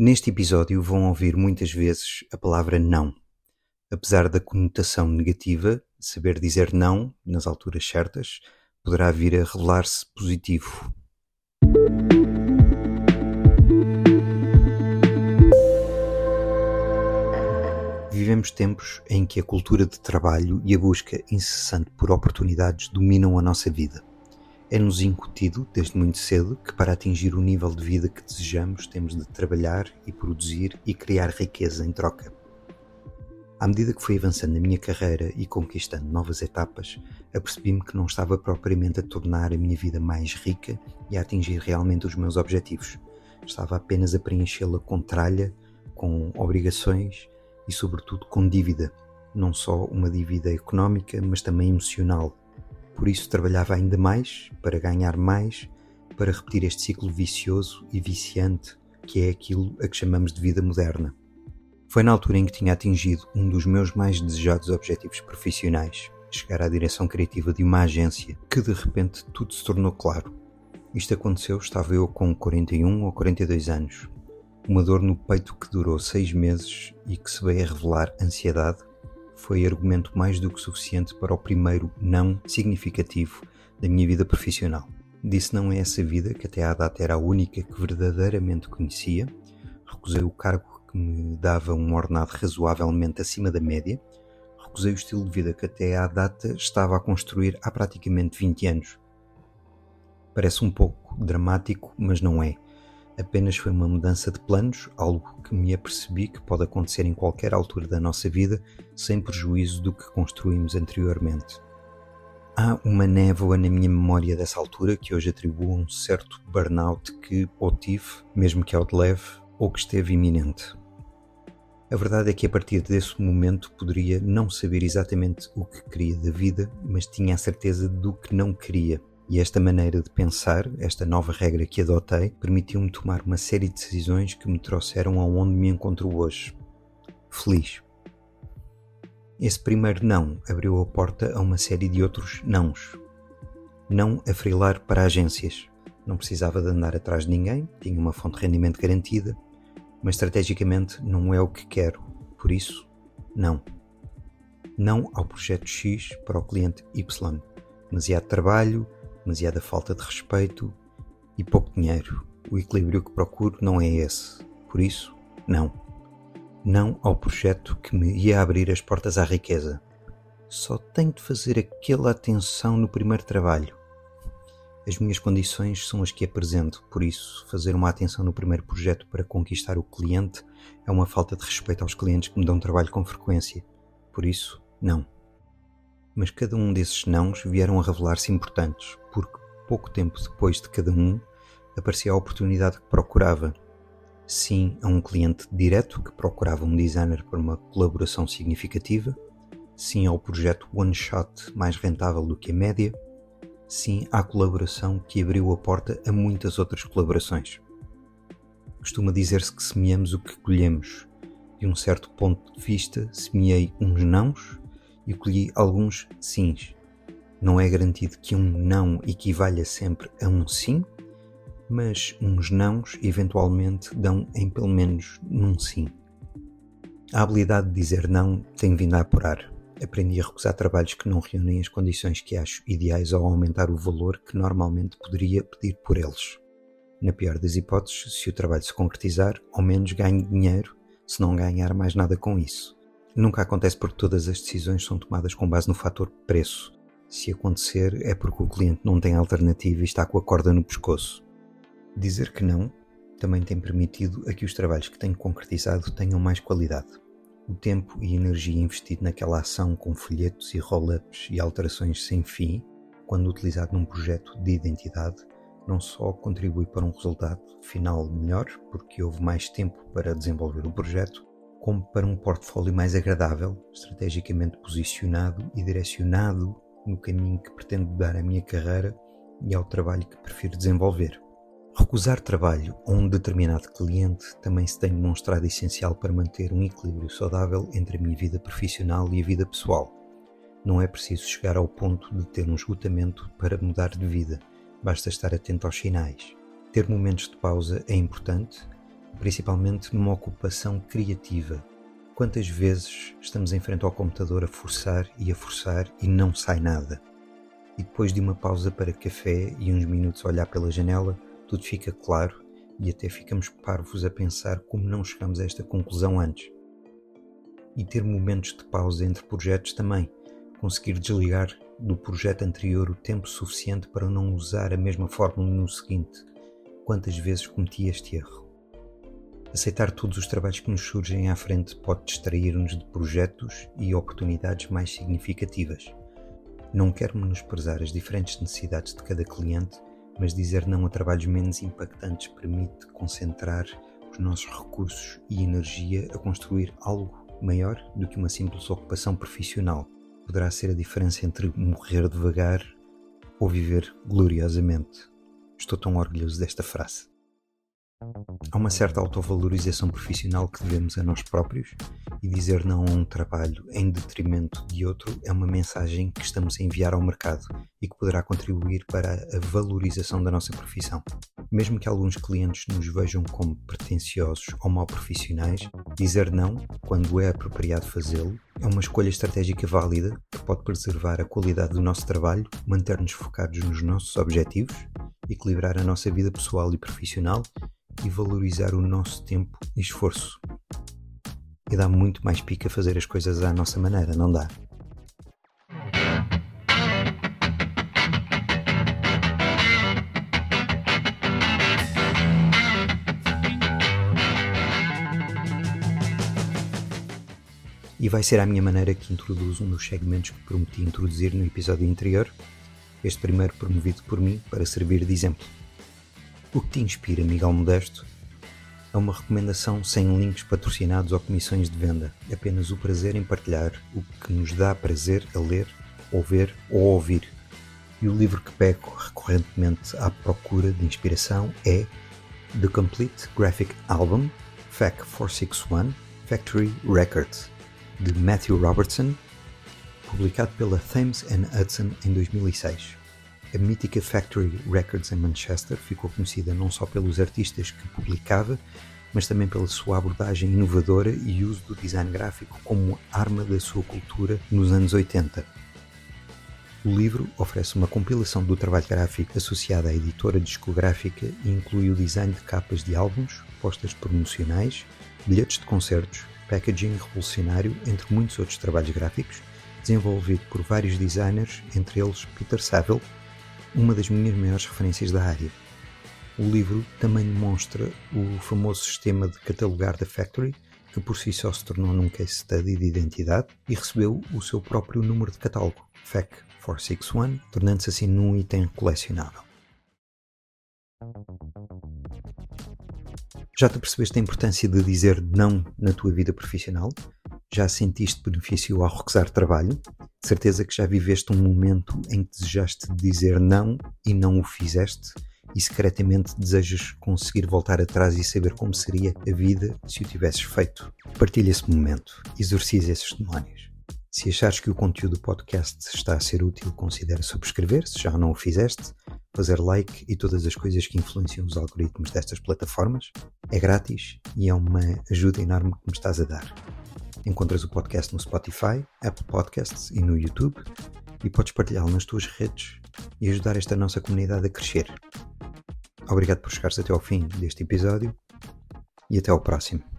Neste episódio vão ouvir muitas vezes a palavra não. Apesar da conotação negativa, saber dizer não nas alturas certas poderá vir a revelar-se positivo. Vivemos tempos em que a cultura de trabalho e a busca incessante por oportunidades dominam a nossa vida. É-nos incutido, desde muito cedo, que para atingir o nível de vida que desejamos temos de trabalhar e produzir e criar riqueza em troca. À medida que fui avançando na minha carreira e conquistando novas etapas, apercebi-me que não estava propriamente a tornar a minha vida mais rica e a atingir realmente os meus objetivos. Estava apenas a preenchê-la com tralha, com obrigações e, sobretudo, com dívida. Não só uma dívida económica, mas também emocional por isso trabalhava ainda mais para ganhar mais, para repetir este ciclo vicioso e viciante que é aquilo a que chamamos de vida moderna. Foi na altura em que tinha atingido um dos meus mais desejados objetivos profissionais, chegar à direção criativa de uma agência, que de repente tudo se tornou claro. Isto aconteceu, estava eu com 41 ou 42 anos. Uma dor no peito que durou seis meses e que se veio a revelar ansiedade, foi argumento mais do que suficiente para o primeiro não significativo da minha vida profissional. Disse não a essa vida, que até à data era a única que verdadeiramente conhecia, recusei o cargo que me dava um ordenado razoavelmente acima da média, recusei o estilo de vida que até à data estava a construir há praticamente 20 anos. Parece um pouco dramático, mas não é. Apenas foi uma mudança de planos, algo que me apercebi que pode acontecer em qualquer altura da nossa vida, sem prejuízo do que construímos anteriormente. Há uma névoa na minha memória dessa altura que hoje atribuo a um certo burnout que ou tive, mesmo que ao de leve, ou que esteve iminente. A verdade é que a partir desse momento poderia não saber exatamente o que queria da vida, mas tinha a certeza do que não queria e esta maneira de pensar, esta nova regra que adotei, permitiu-me tomar uma série de decisões que me trouxeram aonde me encontro hoje. Feliz. Esse primeiro não abriu a porta a uma série de outros nãos. Não a frilar para agências. Não precisava de andar atrás de ninguém, tinha uma fonte de rendimento garantida, mas estrategicamente não é o que quero. Por isso, não. Não ao projeto X para o cliente Y. Demasiado trabalho, demasiada falta de respeito e pouco dinheiro. O equilíbrio que procuro não é esse. Por isso, não. Não ao projeto que me ia abrir as portas à riqueza. Só tenho de fazer aquela atenção no primeiro trabalho. As minhas condições são as que apresento, por isso, fazer uma atenção no primeiro projeto para conquistar o cliente é uma falta de respeito aos clientes que me dão trabalho com frequência. Por isso, não mas cada um desses nãos vieram a revelar-se importantes, pouco tempo depois de cada um aparecia a oportunidade que procurava. Sim a um cliente direto que procurava um designer para uma colaboração significativa, sim ao projeto one shot mais rentável do que a média, sim à colaboração que abriu a porta a muitas outras colaborações. Costuma dizer-se que semeamos o que colhemos. De um certo ponto de vista, semeei uns nãos e colhi alguns sims. Não é garantido que um não equivalha sempre a um sim, mas uns nãos eventualmente dão em pelo menos num sim. A habilidade de dizer não tem vindo a apurar. Aprendi a recusar trabalhos que não reúnem as condições que acho ideais ao aumentar o valor que normalmente poderia pedir por eles. Na pior das hipóteses, se o trabalho se concretizar, ao menos ganho dinheiro, se não ganhar mais nada com isso. Nunca acontece porque todas as decisões são tomadas com base no fator preço. Se acontecer, é porque o cliente não tem alternativa e está com a corda no pescoço. Dizer que não também tem permitido a que os trabalhos que tenho concretizado tenham mais qualidade. O tempo e energia investido naquela ação com folhetos e roll-ups e alterações sem fim, quando utilizado num projeto de identidade, não só contribui para um resultado final melhor, porque houve mais tempo para desenvolver o projeto, como para um portfólio mais agradável, estrategicamente posicionado e direcionado no caminho que pretendo dar à minha carreira e ao trabalho que prefiro desenvolver. Recusar trabalho a um determinado cliente também se tem demonstrado essencial para manter um equilíbrio saudável entre a minha vida profissional e a vida pessoal. Não é preciso chegar ao ponto de ter um esgotamento para mudar de vida, basta estar atento aos sinais. Ter momentos de pausa é importante, principalmente numa ocupação criativa. Quantas vezes estamos em frente ao computador a forçar e a forçar e não sai nada? E depois de uma pausa para café e uns minutos a olhar pela janela, tudo fica claro e até ficamos parvos a pensar como não chegamos a esta conclusão antes. E ter momentos de pausa entre projetos também, conseguir desligar do projeto anterior o tempo suficiente para não usar a mesma fórmula no seguinte. Quantas vezes cometi este erro? Aceitar todos os trabalhos que nos surgem à frente pode distrair-nos de projetos e oportunidades mais significativas. Não quero menosprezar as diferentes necessidades de cada cliente, mas dizer não a trabalhos menos impactantes permite concentrar os nossos recursos e energia a construir algo maior do que uma simples ocupação profissional. Poderá ser a diferença entre morrer devagar ou viver gloriosamente. Estou tão orgulhoso desta frase. Há uma certa autovalorização profissional que devemos a nós próprios e dizer não a um trabalho em detrimento de outro é uma mensagem que estamos a enviar ao mercado e que poderá contribuir para a valorização da nossa profissão. Mesmo que alguns clientes nos vejam como pretensiosos ou mal profissionais, dizer não, quando é apropriado fazê-lo, é uma escolha estratégica válida que pode preservar a qualidade do nosso trabalho, manter-nos focados nos nossos objetivos, equilibrar a nossa vida pessoal e profissional e valorizar o nosso tempo e esforço. E dá muito mais pica fazer as coisas à nossa maneira, não dá? E vai ser à minha maneira que introduzo um dos segmentos que prometi introduzir no episódio anterior, este primeiro promovido por mim para servir de exemplo. O que te inspira, Miguel Modesto? É uma recomendação sem links patrocinados ou comissões de venda, apenas o prazer em partilhar o que nos dá prazer a ler, ou ver ou ouvir. E o livro que pego recorrentemente à procura de inspiração é The Complete Graphic Album FAC 461 Factory Records, de Matthew Robertson, publicado pela Thames Hudson em 2006. A mítica Factory Records em Manchester ficou conhecida não só pelos artistas que publicava, mas também pela sua abordagem inovadora e uso do design gráfico como arma da sua cultura nos anos 80. O livro oferece uma compilação do trabalho gráfico associado à editora discográfica e inclui o design de capas de álbuns, postas promocionais, bilhetes de concertos, packaging revolucionário, entre muitos outros trabalhos gráficos, desenvolvido por vários designers, entre eles Peter Saville, uma das minhas maiores referências da área. O livro também demonstra o famoso sistema de catalogar da Factory, que por si só se tornou num case study de identidade e recebeu o seu próprio número de catálogo, FAC 461, tornando-se assim num item colecionável. Já te percebeste a importância de dizer não na tua vida profissional? Já sentiste benefício ao recusar trabalho? De certeza que já viveste um momento em que desejaste dizer não e não o fizeste? E secretamente desejas conseguir voltar atrás e saber como seria a vida se o tivesses feito? Partilha esse momento, exorciza esses demónios. Se achares que o conteúdo do podcast está a ser útil, considera subscrever, se já não o fizeste, fazer like e todas as coisas que influenciam os algoritmos destas plataformas. É grátis e é uma ajuda enorme que me estás a dar. Encontras o podcast no Spotify, Apple Podcasts e no YouTube e podes partilhá-lo nas tuas redes e ajudar esta nossa comunidade a crescer. Obrigado por chegares até ao fim deste episódio e até ao próximo.